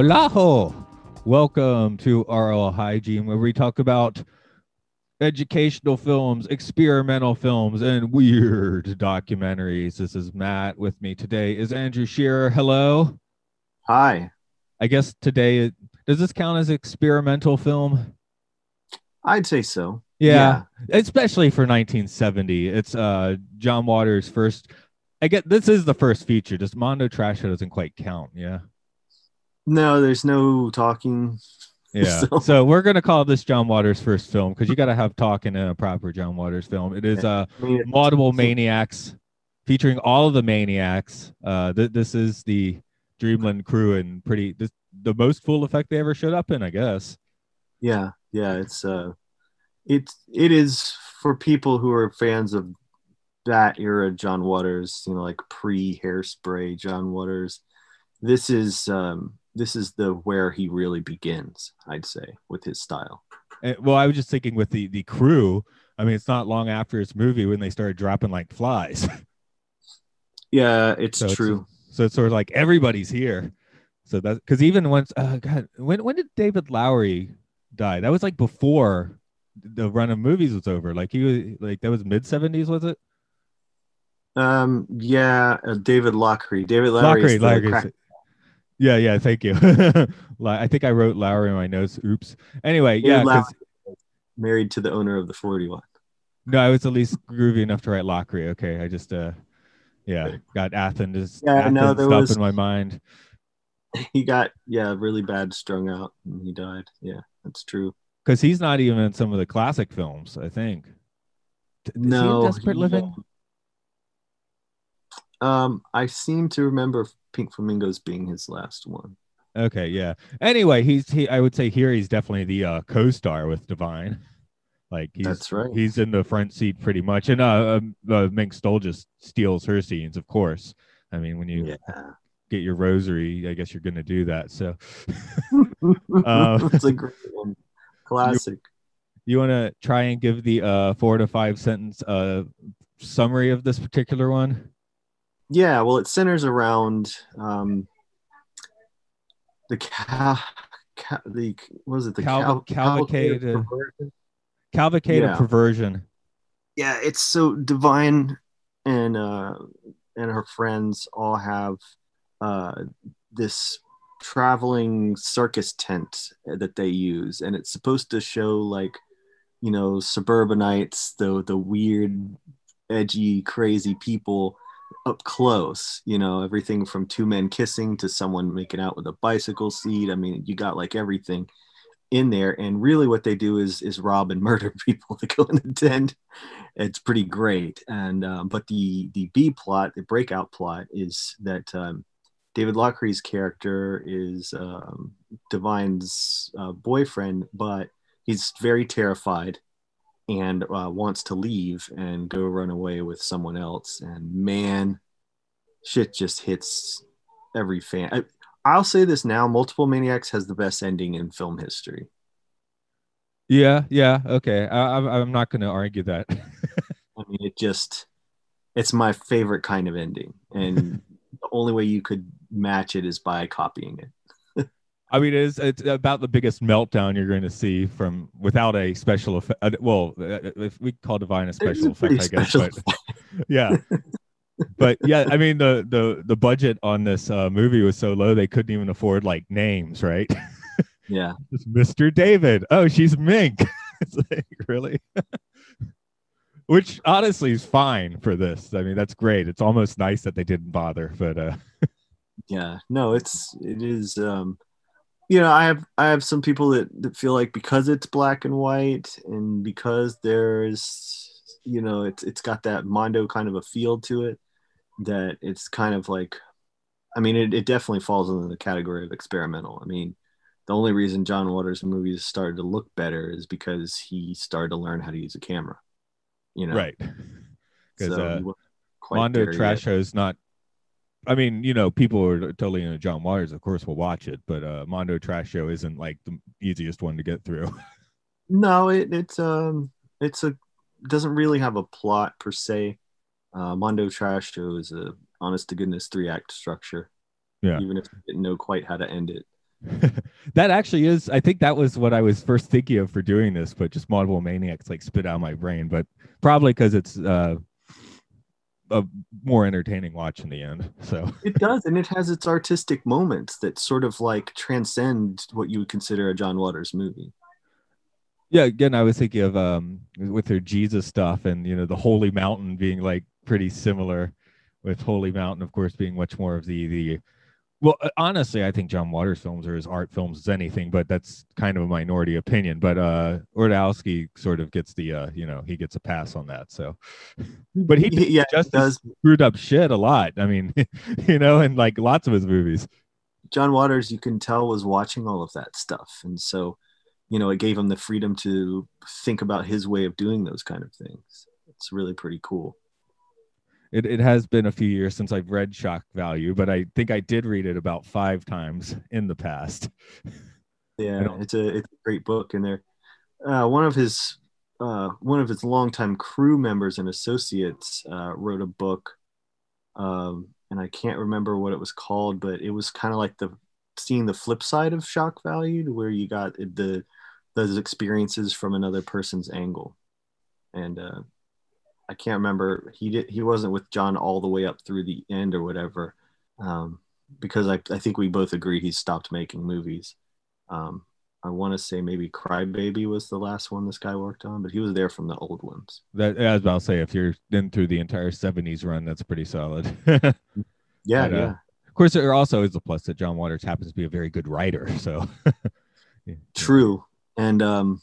Hola, welcome to Oral Hygiene, where we talk about educational films, experimental films, and weird documentaries. This is Matt. With me today is Andrew Shearer. Hello. Hi. I guess today does this count as experimental film? I'd say so. Yeah, especially for 1970. It's uh John Waters' first. I get this is the first feature. Just Mondo Trash doesn't quite count. Yeah. No, there's no talking. Yeah. So- So, we're gonna call this John Waters' first film because you got to have talking in a proper John Waters film. It is uh mean, maniacs featuring all of the maniacs. Uh, th- this is the Dreamland crew and pretty this, the most full effect they ever showed up in, I guess. yeah, yeah. It's uh, it it is for people who are fans of that era John Waters. You know, like pre Hairspray John Waters. This is um, this is the where he really begins. I'd say with his style. And, well, I was just thinking with the the crew. I mean, it's not long after his movie when they started dropping like flies. Yeah, it's So it's- true. so it's sort of like everybody's here. So that because even once, uh, God, when when did David Lowery die? That was like before the run of movies was over. Like he was like that was mid seventies, was it? Um, yeah, uh, David Lochary. David Lochary, Lochary. Yeah, yeah. Thank you. I think I wrote Lowry in my notes. Oops. Anyway, David yeah. married to the owner of the 41. no, I was at least groovy enough to write Lochary. Okay, I just uh, yeah, got Athens. Yeah, Athens no, there stuff was- in my mind. he got yeah really bad strung out and he died yeah that's true because he's not even in some of the classic films. I think. Is no Desperate Living. um i seem to remember pink flamingos being his last one Okay, yeah. Anyway, he's he. I would say here he's definitely the uh, co-star with Divine. Like he's That's right. He's in the front seat pretty much, and uh, um, uh Mink Stole just steals her scenes, of course. I mean, when you yeah get your rosary, I guess you're gonna do that. So, Uh, it's a great one classic you want to try and give the uh four to five sentence uh summary of this particular one? Yeah well it centers around um the cow ca- the what was it the Cal- cal- cavalcade, perversion? Cavalcade Yeah. perversion. yeah it's so divine and uh and her friends all have uh this traveling circus tent that they use and it's supposed to show like you know suburbanites the the weird edgy crazy people up close you know everything from two men kissing to someone making out with a bicycle seat. I mean you got like everything in there. And really what they do is is rob and murder people that go in the tent it's pretty great. And um, but the the b plot the breakout plot is that um, david lochary's character is um, divine's uh, boyfriend but he's very terrified and uh, wants to leave and go run away with someone else and man shit just hits every fan I, i'll say this now multiple maniacs has the best ending in film history Yeah, yeah, okay. I, I'm I'm not gonna argue that. I mean, it just it's my favorite kind of ending, and the only way you could match it is by copying it. I mean, it's it's about the biggest meltdown you're going to see from without a special effect. Uh, well, uh, if we call Divine a special effect, I guess. But yeah, but yeah, I mean the the the budget on this uh, movie was so low they couldn't even afford like names, right? Yeah, It's Mr. David. Oh, she's Mink. it's like really. Which honestly is fine for this. I mean, that's great. It's almost nice that they didn't bother, but uh yeah. No, it's it is. um You know, I have I have some people that that feel like because it's black and white and because there's you know it's it's got that Mondo kind of a feel to it that it's kind of like I mean, it, it definitely falls into the category of experimental. I mean, the only reason John Waters movies started to look better is because he started to learn how to use a camera. You know, right? Because So uh, Mondo Trash is not. I mean, you know, people who are totally into John Waters, of course, will watch it, but uh, Mondo Trasho isn't like the easiest one to get through. No, it, it's um, it's a doesn't really have a plot per se. Uh, Mondo Trasho is a honest to goodness three act structure. Yeah. Even if you didn't know quite how to end it. that actually is. I think that was what I was first thinking of for doing this, but just Multiple Maniacs like spit out of my brain. But probably because it's uh, a more entertaining watch in the end. So It does, and it has its artistic moments that sort of like transcend what you would consider a John Waters movie. yeah, again, I was thinking of um with their Jesus stuff and you know the Holy Mountain being like pretty similar, with Holy Mountain, of course, being much more of the the. Well, uh, honestly, I think John Waters films are as art films as anything, but that's kind of a minority opinion. But uh Jodorowsky sort of gets the uh you know he gets a pass on that. So, but he did yeah, just does. screwed up shit a lot. I mean, you know, and like lots of his movies. John Waters, you can tell, was watching all of that stuff, and so you know it gave him the freedom to think about his way of doing those kind of things. It's really pretty cool. It it has been a few years since I've read Shock Value, but I think I did read it about five times in the past. Yeah, it's a it's a great book, and there, uh, one of his uh, one of his longtime crew members and associates uh, wrote a book, um, and I can't remember what it was called, but it was kind of like the seeing the flip side of shock value, to where you got the those experiences from another person's angle, and uh, I can't remember he did he wasn't with John all the way up through the end or whatever, um, because I I think we both agree he stopped making movies. Um, I want to say maybe Crybaby was the last one this guy worked on, but he was there from the old ones. That I was about to say, if you're in through the entire '70s run, that's pretty solid. Yeah, But, uh, Of course, there also is a plus that John Waters happens to be a very good writer. So Yeah. true. And um,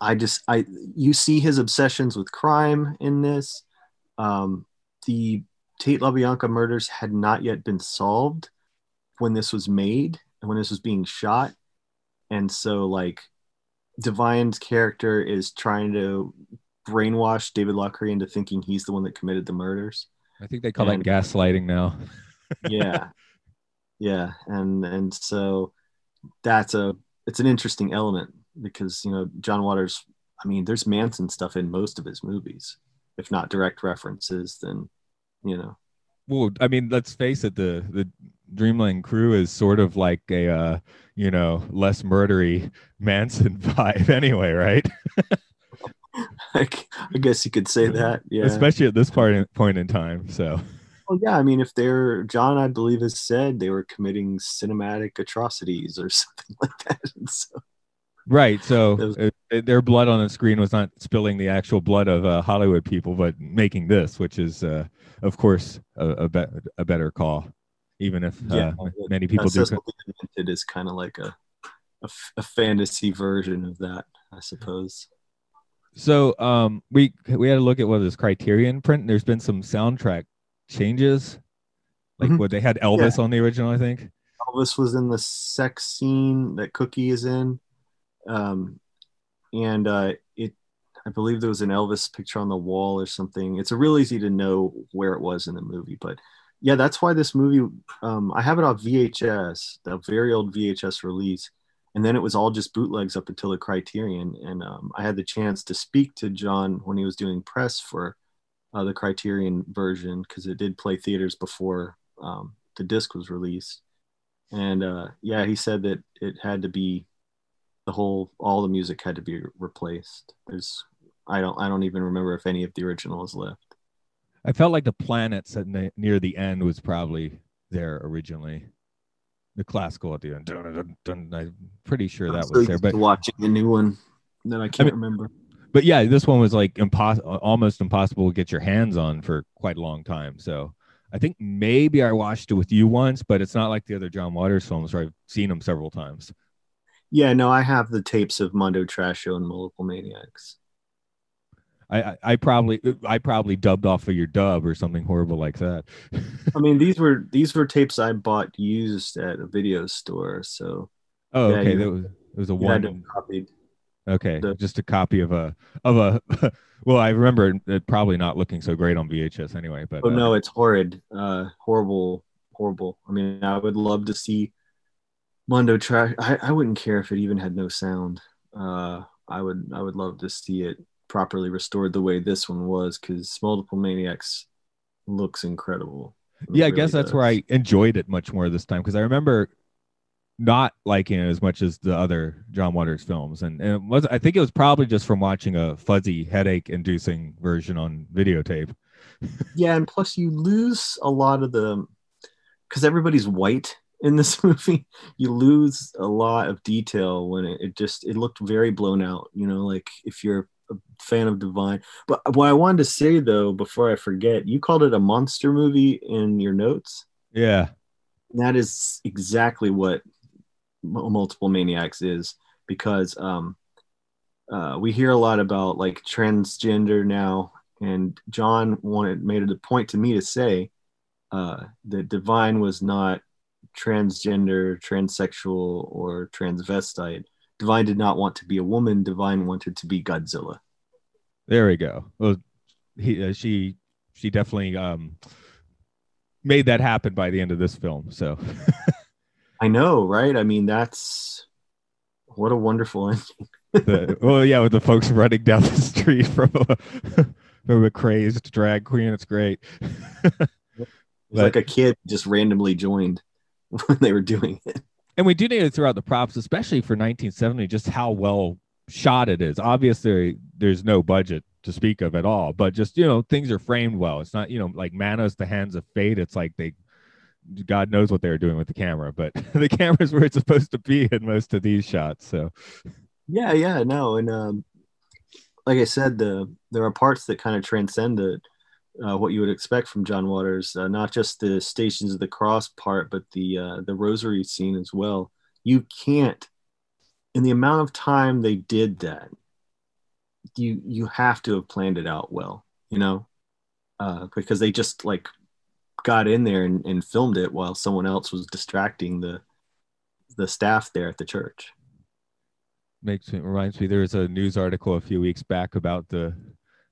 I just I you see his obsessions with crime in this. Um, the Tate LaBianca murders had not yet been solved when this was made and when this was being shot, and so like Divine's character is trying to brainwash David Lochary into thinking he's the one that committed the murders. I think they call And- that gaslighting now. yeah yeah and and so that's a it's an interesting element because you know john waters i mean there's manson stuff in most of his movies if not direct references then you know Well, I mean, let's face it the the Dreamland Crew is sort of like a uh, you know less murdery Manson vibe anyway, right? i guess you could say that yeah Especially at this part point in time. So well, yeah i mean if they're john i believe has said they were committing cinematic atrocities or something like that and so right, so uh, their blood on the screen was not spilling the actual blood of uh, Hollywood people, but making this, which is uh, of course a a, be- a better call, even if uh, many people uh, do. Cecil B. Demented is kind of like a, a f- a fantasy version of that i suppose So um, we we had a look at what is Criterion print. There's been some soundtrack changes, like Mhm. what they had Elvis on the original, I think. Elvis was in the sex scene that Cookie is in, um, and uh, it. I believe there was an Elvis picture on the wall or something. It's real easy to know where it was in the movie, but yeah, that's why this movie. Um, I have it on VHS, the very old VHS release, and then it was all just bootlegs up until the Criterion. And um, I had the chance to speak to John when he was doing press for uh, the Criterion version because it did play theaters before um, the disc was released and uh, yeah, he said that it had to be the whole, all the music had to be replaced. There's, I don't, I don't even remember if any of the original is left. I felt like the planets at the, near the end was probably there originally. The classical at the end. Dun, dun, dun, dun. I'm pretty sure I'm that so was there, but watching the new one that I can't mean- remember. but yeah, this one was like impos- almost impossible to get your hands on for quite a long time. So I think maybe I watched it with you once, but it's not like the other John Waters films where I've seen them several times. Yeah, no, I have the tapes of Mondo Trasho and Multiple Maniacs. I, I probably I probably dubbed off of your dub or something horrible like that. I mean, these were these were tapes I bought used at a video store. So oh, Yeah, okay. That was it was a you had to one. copy. Okay, the- just a copy of a of a. well, I remember it probably not looking so great on VHS anyway. But Oh uh, no, it's horrid, uh, horrible, horrible. I mean, I would love to see Mondo track. I, I wouldn't care if it even had no sound. Uh, I would I would love to see it properly restored the way this one was because Multiple Maniacs looks incredible. Yeah, I really guess that's where. I enjoyed it much more this time because I remember not liking it as much as the other John Waters films, and, and it was I think it was probably just from watching a fuzzy headache-inducing version on videotape. Yeah, and plus you lose a lot of the because everybody's white in this movie. You lose a lot of detail when it, it just it looked very blown out. You know, like if you're a fan of Divine. But what I wanted to say though, before I forget, you called it a monster movie in your notes. Yeah, That is exactly what Multiple Maniacs is because um, uh, we hear a lot about like transgender now, and John wanted made it a point to me to say uh, that Divine was not transgender, transsexual, or transvestite. Divine did not want to be a woman. Divine wanted to be Godzilla. there we go. Well, he uh, she she definitely um made that happen by the end of this film. So I know, right? I mean, that's what a wonderful ending. the, well, yeah, with the folks running down the street from a, from a crazed drag queen, it's great. It's like a kid just randomly joined when they were doing it. and we do need to throw out the props, especially for 1970, just how well shot it is. Obviously, there's no budget to speak of at all, but just you know, things are framed well. It's not you know like Manos, the Hands of Fate. It's like they, God knows what they were doing with the camera, but the camera's where it's supposed to be in most of these shots. So Yeah, yeah, no, and um, like I said, the there are parts that kind of transcend it, uh, what you would expect from John Waters. Uh, not just the Stations of the Cross part, but the uh, the Rosary scene as well. You can't, in the amount of time they did that, you you have to have planned it out well, you know, uh, because they just like got in there and, and filmed it while someone else was distracting the the staff there at the church. makes me reminds me there was a news article a few weeks back about the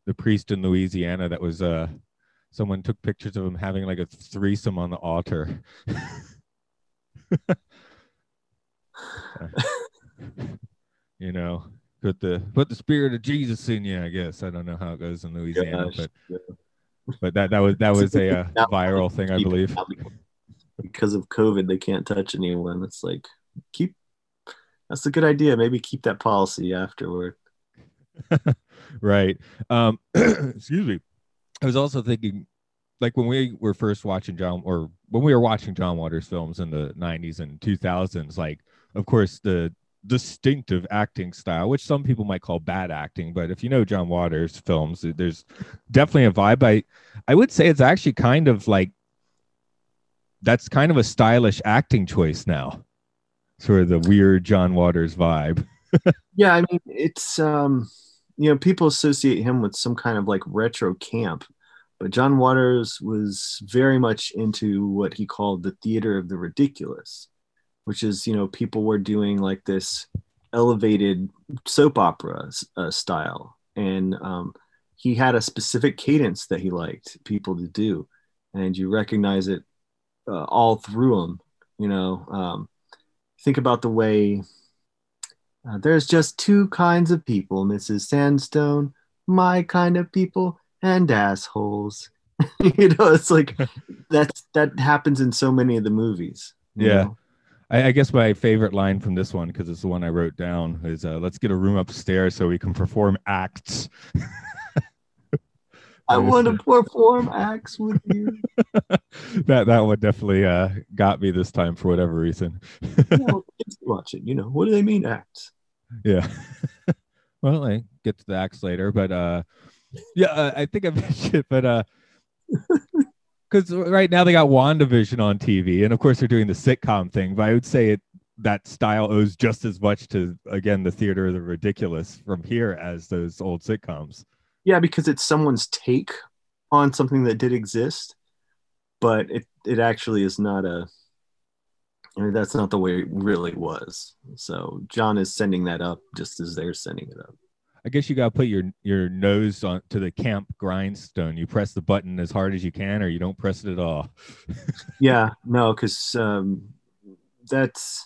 the priest in Louisiana that was uh someone took pictures of him having like a threesome on the altar. you know, put the put the spirit of Jesus in you, I guess. I don't know how it goes in Louisiana, Gosh, but yeah. but that that was that was a uh, viral thing, I believe. because of COVID, they can't touch anyone. It's like keep. That's a good idea. Maybe keep that policy afterward. right. Um, excuse me. I was also thinking, like when we were first watching John, or when we were watching John Waters films in the '90s and 2000s, like of course the distinctive acting style, which some people might call bad acting, but if you know John Waters films, there's definitely a vibe. I I would say it's actually kind of like that's kind of a stylish acting choice now, sort of the weird John Waters vibe. Yeah, I mean, it's um, you know, people associate him with some kind of like retro camp, but John Waters was very much into what he called the theater of the ridiculous, which is you know people were doing like this elevated soap opera uh, style, and um, he had a specific cadence that he liked people to do, and you recognize it uh, all through him. You know, um, think about the way. Uh, there's just two kinds of people, Mrs. Sandstone, my kind of people, and assholes. you know, it's like that's that happens in so many of the movies. Yeah. I, I guess my favorite line from this one, because it's the one I wrote down, is uh, "Let's get a room upstairs so we can perform acts." I want to perform acts with you. that that one definitely uh, got me this time for whatever reason. You know, kids watch it. You know, what do they mean acts? Yeah. well, I get to the acts later, but uh, yeah, uh, I think I mentioned it, but uh, because right now they got WandaVision on TV, and of course they're doing the sitcom thing. But I would say it that style owes just as much to again the theater of the ridiculous from here as those old sitcoms. Yeah, because it's someone's take on something that did exist, but it it actually is not a. I mean, that's not the way it really was. So John is sending that up just as they're sending it up. I guess you got to put your your nose on to the camp grindstone. You press the button as hard as you can, or you don't press it at all. yeah, no, because um, that's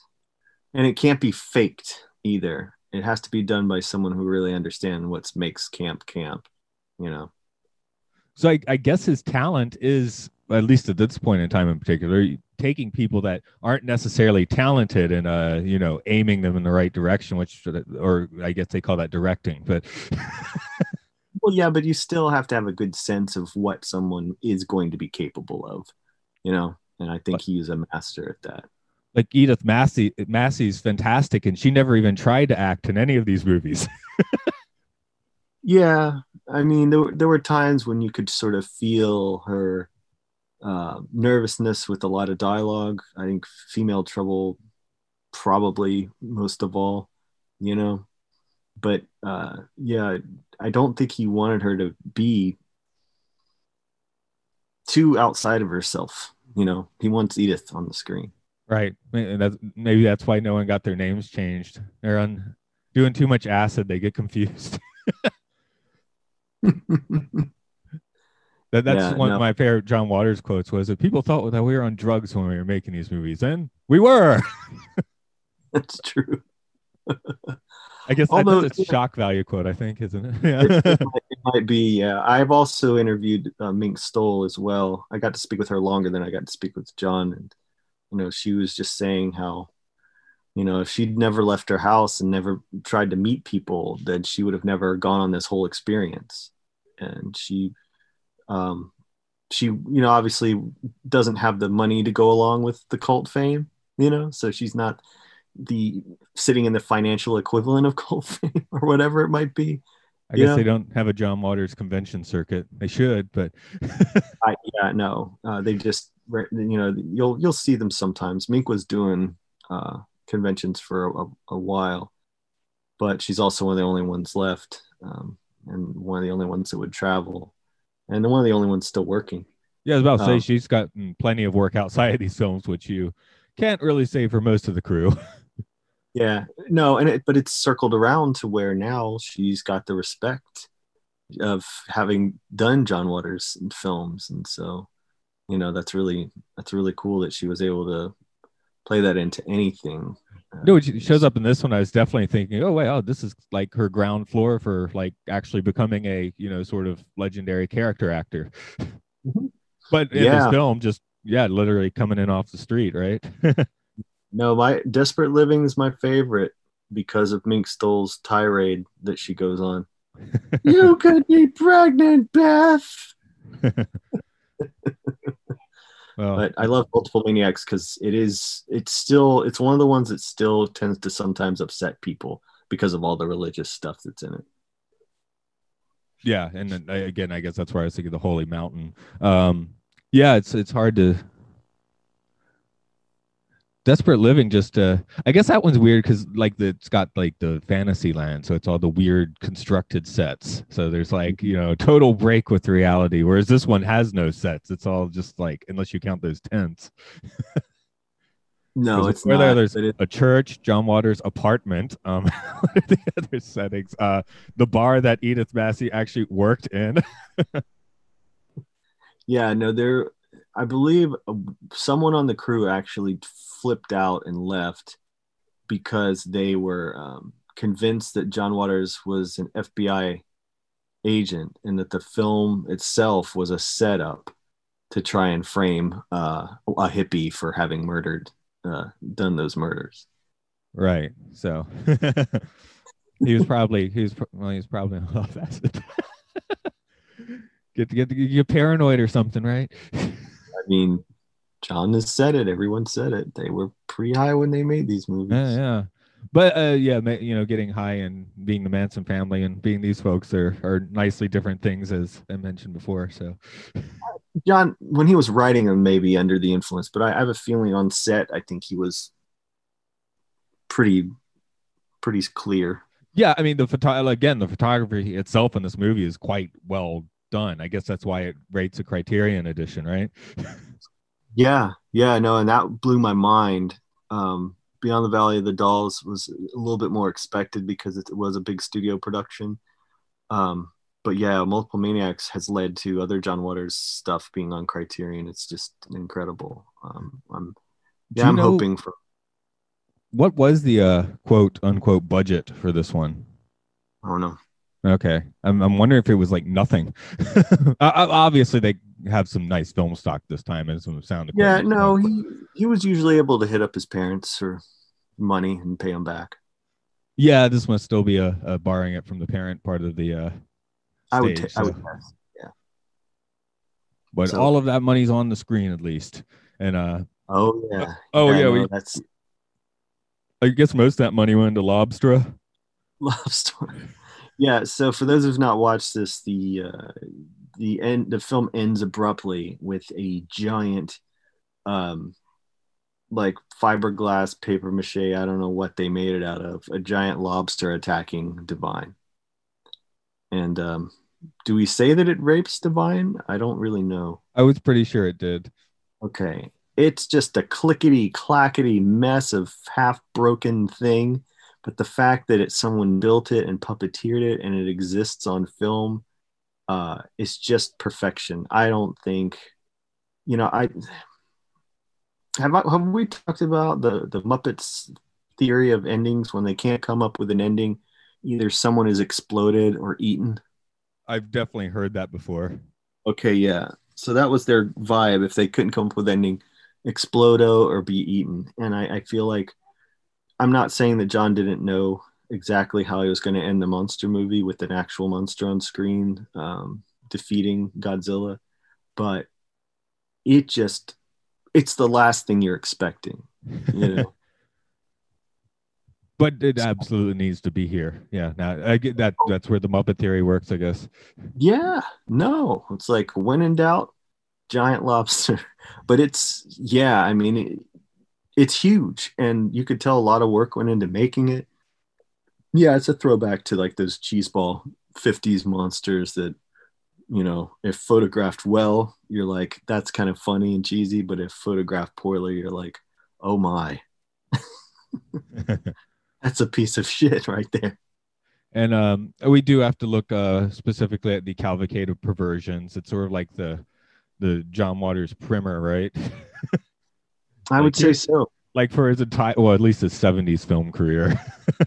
and it can't be faked either. It has to be done by someone who really understands what makes camp camp. You know. So I, I guess his talent is, at least at this point in time in particular, taking people that aren't necessarily talented and uh, you know, aiming them in the right direction, which or I guess they call that directing, but Well, yeah, but you still have to have a good sense of what someone is going to be capable of, you know, and I think he's a master at that. Like Edith Massey Massey's fantastic and she never even tried to act in any of these movies. yeah, I mean, there, there were times when you could sort of feel her uh, nervousness with a lot of dialogue. I think female trouble, probably most of all, you know. But uh, yeah, I don't think he wanted her to be too outside of herself. You know, he wants Edith on the screen. Right. That's, maybe that's why no one got their names changed. They're on doing too much acid. They get confused. that, that's yeah, one no. of my favorite John Waters quotes was that people thought that we were on drugs when we were making these movies, and we were. that's true. I guess Although, that's a shock value quote, I think, isn't it? Yeah. it, it, might, it, might, be. Yeah, I've also interviewed uh, Mink Stole as well. I got to speak with her longer than I got to speak with John, and you know, she was just saying how you know if she'd never left her house and never tried to meet people then she would have never gone on this whole experience and she um she you know obviously doesn't have the money to go along with the cult fame you know so she's not the sitting in the financial equivalent of cult fame or whatever it might be I guess know? they don't have a John Waters convention circuit. They should, but I, yeah, no, uh, they just you know you'll you'll see them sometimes. Mink was doing uh, conventions for a, a, while, but she's also one of the only ones left, um, and one of the only ones that would travel, and one of the only ones still working. Yeah, I was about to say um, she's gotten plenty of work outside of these films, which you can't really say for most of the crew. yeah, no, and it, but it's circled around to where now she's got the respect of having done John Waters films, and so you know that's really that's really cool that she was able to play that into anything. No, it shows up in this one. I was definitely thinking, oh wait, oh this is like her ground floor for like actually becoming a you know sort of legendary character actor. Mm-hmm. but in yeah. this film, just yeah, literally coming in off the street, right? no, my Desperate Living is my favorite because of Mink Stole's tirade that she goes on. you could be pregnant, Beth. Well, but I love Multiple Maniacs because it is it's still it's one of the ones that still tends to sometimes upset people because of all the religious stuff that's in it. Yeah, and then, again, I guess that's where I was thinking the Holy Mountain. Um, yeah, it's it's hard to Desperate Living just uh I guess that one's weird because like the, it's got like the fantasy land, so it's all the weird constructed sets. So there's like, you know, total break with reality. Whereas this one has no sets. It's all just like unless you count those tents. no, it's where not, there's a church, John Waters' apartment. Um what are the other settings? Uh the bar that Edith Massey actually worked in. yeah, no, there I believe uh, someone on the crew actually flipped out and left because they were um, convinced that John Waters was an FBI agent and that the film itself was a setup to try and frame uh, a hippie for having murdered, uh, done those murders. Right. So he was probably he was well he was probably a lot acid. get to get to get paranoid or something, right? I mean, John has said it. Everyone said it. They were pretty high when they made these movies. Yeah, yeah. But uh, yeah, you know, getting high and being the Manson family and being these folks are are nicely different things, as I mentioned before. So, John, when he was writing them, maybe under the influence, but I, I have a feeling on set, I think he was pretty, pretty clear. Yeah, I mean the photo again, the photography itself in this movie is quite well done. I guess that's why it rates a Criterion edition, right? Yeah, yeah, no, and that blew my mind. Um, Beyond the Valley of the Dolls was a little bit more expected because it was a big studio production. Um, but yeah, Multiple Maniacs has led to other John Waters stuff being on Criterion. It's just incredible. Um, I'm yeah, I'm know, hoping for. What was the uh, quote unquote budget for this one? I don't know. Okay, I'm I'm wondering if it was like nothing. Obviously, they have some nice film stock this time and some sound. Yeah, no, he he was usually able to hit up his parents for money and pay them back. Yeah, this must still be a, a borrowing it from the parent part of the. Uh, stage, I would, t- so. I would guess, yeah. But so, all of that money's on the screen at least, and uh. Oh yeah. oh yeah, yeah we, that's. I guess most of that money went to Lobster. Lobster yeah so for those who've not watched this the uh, the end the film ends abruptly with a giant um like fiberglass paper mache i don't know what they made it out of a giant lobster attacking divine. And um do we say that it rapes divine? I don't really know. I was pretty sure it did. Okay. It's just a clickety clackety mess of half broken thing but the fact that it's someone built it and puppeteered it and it exists on film uh, is just perfection. I don't think, you know, I have I, have we talked about the the Muppets theory of endings when they can't come up with an ending, either someone is exploded or eaten. I've definitely heard that before. Okay, yeah. So that was their vibe. If they couldn't come up with ending, explodo or be eaten. And I, I feel like I'm not saying that John didn't know exactly how he was going to end the monster movie with an actual monster on screen um, defeating Godzilla, but it just it's the last thing you're expecting, you know. but it absolutely needs to be here. Yeah, now I get that. That's where the Muppet theory works, I guess. Yeah, no, it's like when in doubt, giant lobster. But it's yeah, I mean, it, it's huge and you could tell a lot of work went into making it yeah it's a throwback to like those cheeseball 50s monsters that you know if photographed well you're like that's kind of funny and cheesy but if photographed poorly you're like oh my. That's a piece of shit right there. And um, we do have to look uh, specifically at the cavalcade of perversions. It's sort of like the the john waters primer right? I like would say so. Like for his entire, well, at least his '70s film career,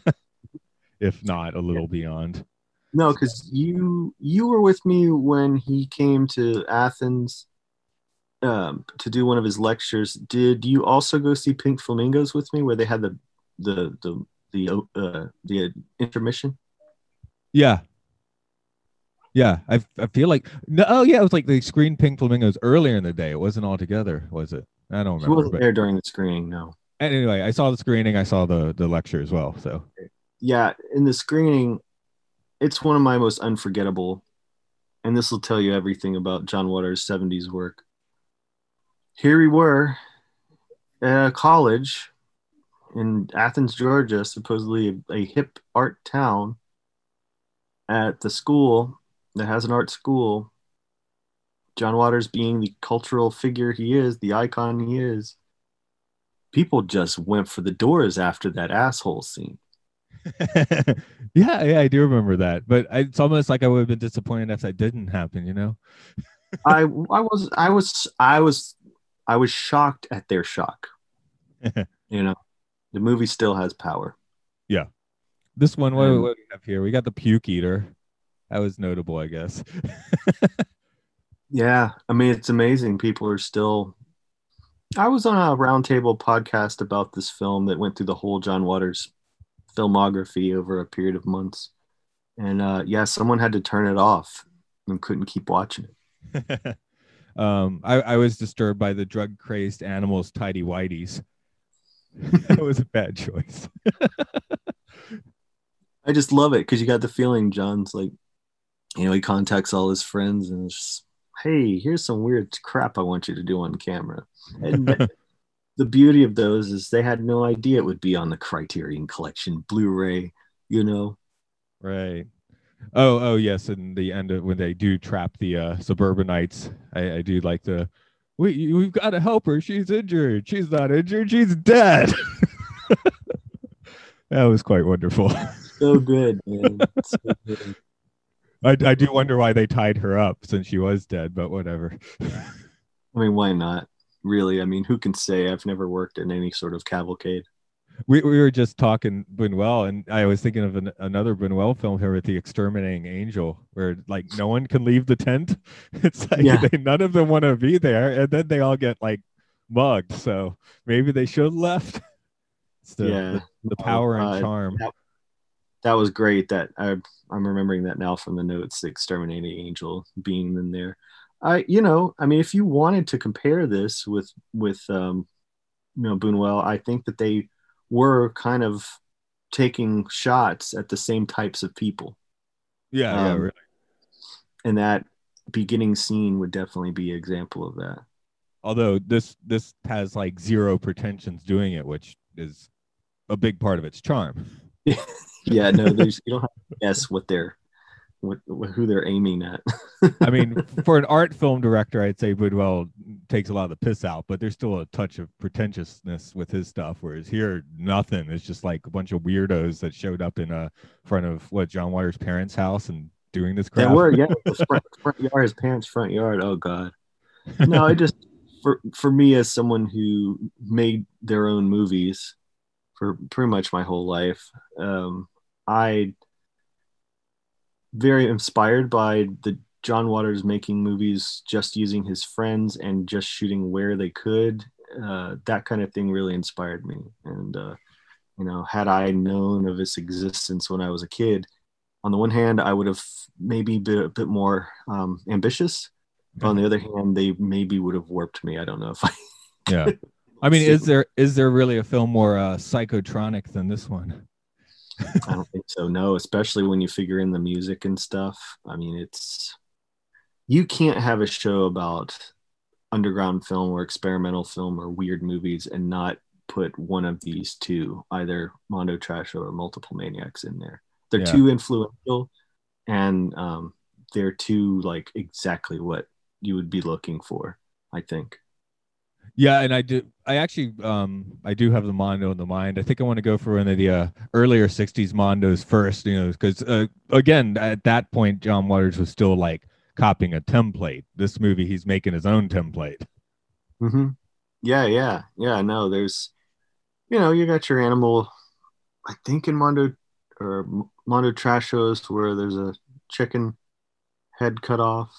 if not a little yeah. beyond. No, because you you were with me when he came to Athens um, to do one of his lectures. Did you also go see Pink Flamingos with me, where they had the the the the uh, the intermission? Yeah, yeah, I, I feel like no, oh yeah, it was like they screened Pink Flamingos earlier in the day. It wasn't all together, was it? I don't remember. He wasn't but... there during the screening, no. Anyway, I saw the screening. I saw the the lecture as well. So yeah, in the screening, it's one of my most unforgettable, and this will tell you everything about John Waters' '70s work. Here we were at a college in Athens, Georgia, supposedly a, a hip art town. At the school that has an art school, John Waters being the cultural figure he is, the icon he is, people just went for the doors after that asshole scene. yeah, yeah, I do remember that. But I, it's almost like I would have been disappointed if that didn't happen, you know? I I was I was I was I was shocked at their shock. you know, the movie still has power. Yeah. This one, what, what do we have here? We got the puke eater. That was notable, I guess. Yeah, I mean it's amazing. People are still. I was on a roundtable podcast about this film that went through the whole John Waters filmography over a period of months, and uh, yeah, someone had to turn it off and couldn't keep watching it. um, I, I was disturbed by the drug crazed animals tidy whiteys. that was a bad choice. I just love it because you got the feeling John's like, you know, he contacts all his friends and it's just hey, here's some weird crap I want you to do on camera. And the beauty of those is they had no idea it would be on the Criterion Collection Blu-ray. You know, Right. Oh, oh yes, and the end of when they do trap the uh, suburbanites, I, I do like the we we've got to help her. She's injured. She's not injured. She's dead. that was quite wonderful. So good, man. So good. I, I do wonder why they tied her up since she was dead, but whatever. I mean, why not? Really? I mean, who can say? I've never worked in any sort of cavalcade. We, we were just talking Buñuel, and I was thinking of an, another Buñuel film here with the exterminating angel, where like no one can leave the tent. It's like Yeah. they, none of them want to be there, and then they all get like mugged. So maybe they should have left. It's the, Yeah. the, the oh, power and charm. That was great. That I, I'm remembering that now from the notes. The exterminating angel being in there. I, you know, I mean, if you wanted to compare this with with um, you know Buñuel, I think that they were kind of taking shots at the same types of people. Yeah, yeah, um, really. and that beginning scene would definitely be an example of that. Although this this has like zero pretensions doing it, which is a big part of its charm. Yeah, no, there's you don't have to guess what they're what, who they're aiming at. I mean, for an art film director, I'd say Buñuel takes a lot of the piss out, but there's still a touch of pretentiousness with his stuff. Whereas here, nothing. It's just like a bunch of weirdos that showed up in uh, front of what John Waters' parents' house and doing this crap. They were, yeah, front, front yard, his parents' front yard. Oh God, no, I just for for me as someone who made their own movies for pretty much my whole life, um, I very inspired by the John Waters making movies just using his friends and just shooting where they could. Uh, that kind of thing really inspired me. And uh, you know, had I known of its existence when I was a kid, on the one hand, I would have maybe been a bit more um, ambitious. But on the other hand, they maybe would have warped me. I don't know if I. yeah. I mean, is there is there really a film more uh, psychotronic than this one? I don't think so. No, especially when you figure in the music and stuff. I mean, it's you can't have a show about underground film or experimental film or weird movies and not put one of these two, either Mondo Trasho or Multiple Maniacs, in there. They're Yeah. too influential, and um, they're too like exactly what you would be looking for. I think. Yeah, and I do. I actually, um, I do have the Mondo in the mind. I think I want to go for one of the uh, earlier '60s Mondos first. You know, because uh, again, at that point, John Waters was still like copying a template. This movie, he's making his own template. Mm-hmm. Yeah, yeah, yeah. No, there's, you know, you got your animal. I think in Mondo or Mondo trash shows where there's a chicken head cut off.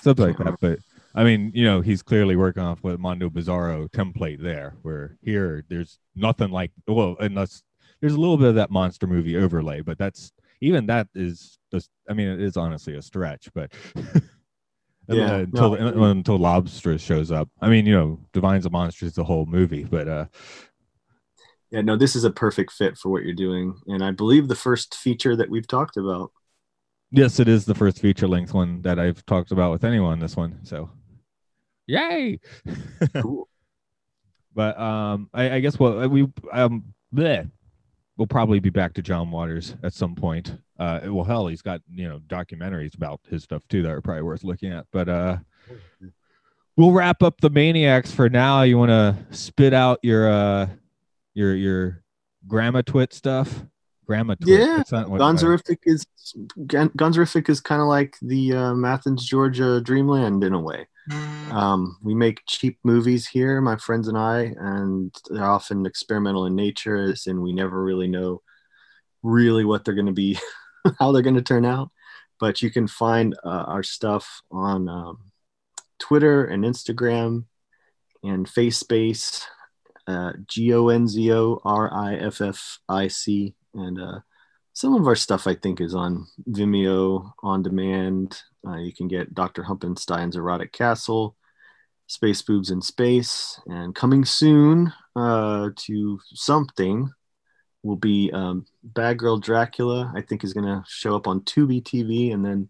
Something like that. But I mean, you know, he's clearly working off what Mondo Bizarro template there. Where here, there's nothing like well, unless there's a little bit of that monster movie overlay, but that's even that is just. I mean, it is honestly a stretch, but. Yeah, uh, until no. until Lobster shows up. I mean, you know, Divine's a monster is the whole movie, but uh, Yeah, no, this is a perfect fit for what you're doing, and I believe the first feature that we've talked about. yes, it is the first feature length one that I've talked about with anyone. This one, so yay! Cool. But um, I, I guess we um, bleh, we'll probably be back to John Waters at some point. Uh, well, hell, he's got you know documentaries about his stuff too that are probably worth looking at. But uh, we'll wrap up the maniacs for now. You want to spit out your uh, your your grandma twit stuff? Grandma twit. Yeah, That's not what- Gonzoriffic is Gon- Gonzoriffic is kind of like the um, Athens, Georgia Dreamland in a way. Um, we make cheap movies here, my friends and I, and they're often experimental in nature, and we never really know really what they're going to be, how they're going to turn out. But you can find uh, our stuff on um, Twitter and Instagram and FaceSpace, uh, G O N Z O R I F F I C, and uh, some of our stuff I think is on Vimeo on demand. Uh, you can get Dr. Humpenstein's Erotic Castle, Space Boobs in Space, and coming soon uh, to something will be um, Bad Girl Dracula. I think is going to show up on Tubi TV, and then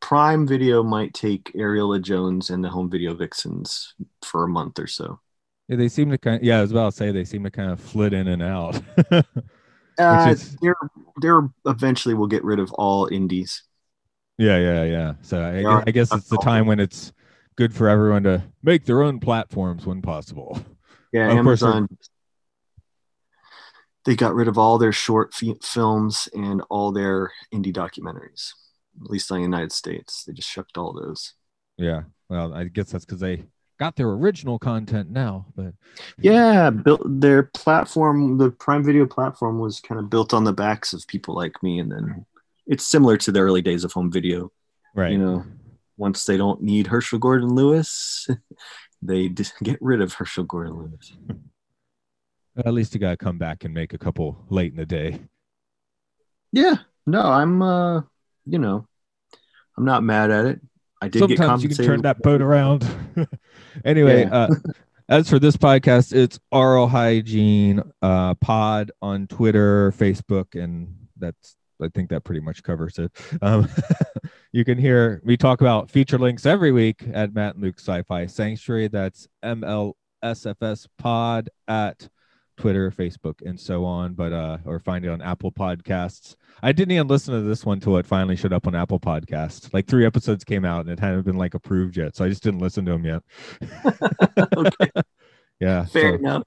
Prime Video might take Ariola Jones and the Home Video Vixens for a month or so. Yeah, they seem to kind. Of, yeah, as well. say they seem to kind of flit in and out. Uh, is- they're they're eventually will get rid of all indies. Yeah, yeah, yeah. So I, I guess it's the time when it's good for everyone to make their own platforms when possible. Yeah, Of course, Amazon. They got rid of all their short fi- films and all their indie documentaries. At least in the United States, they just shucked all those. Yeah. Well, I guess that's because they got their original content now. But Yeah, built their platform. The Prime Video platform was kind of built on the backs of people like me, and then it's similar to the early days of home video. right. You know, once they don't need Herschell Gordon Lewis, they get rid of Herschell Gordon Lewis. At least you got to come back and make a couple late in the day. Yeah, no, I'm. uh You know, I'm not mad at it. I did get Sometimes you can turn that boat around. anyway, Yeah. uh, as for this podcast, it's oral hygiene uh, pod on Twitter, Facebook, and that's I think that pretty much covers it. Um, you can hear me talk about feature links every week at Matt and Luke Sci-Fi Sanctuary. That's MLSFS Pod at Twitter, Facebook, and so on. But uh, or find it on Apple Podcasts. I didn't even listen to this one till it finally showed up on Apple Podcast. Like three episodes came out and it hadn't been like approved yet, so I just didn't listen to them yet. okay, Yeah, fair so enough.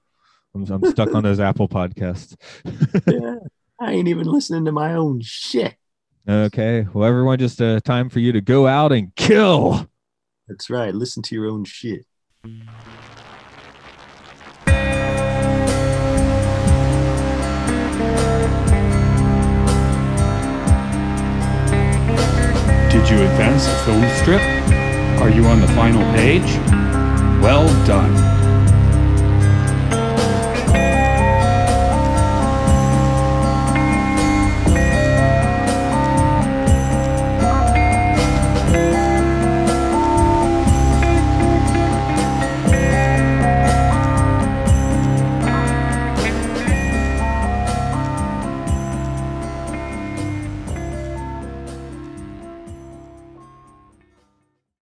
I'm, I'm stuck on those Apple Podcasts. Yeah, I ain't even listening to my own shit. okay, well, everyone, just uh, time for you to go out and kill. That's right. Listen to your own shit. Did you advance a film strip? Are you on the final page? Well done.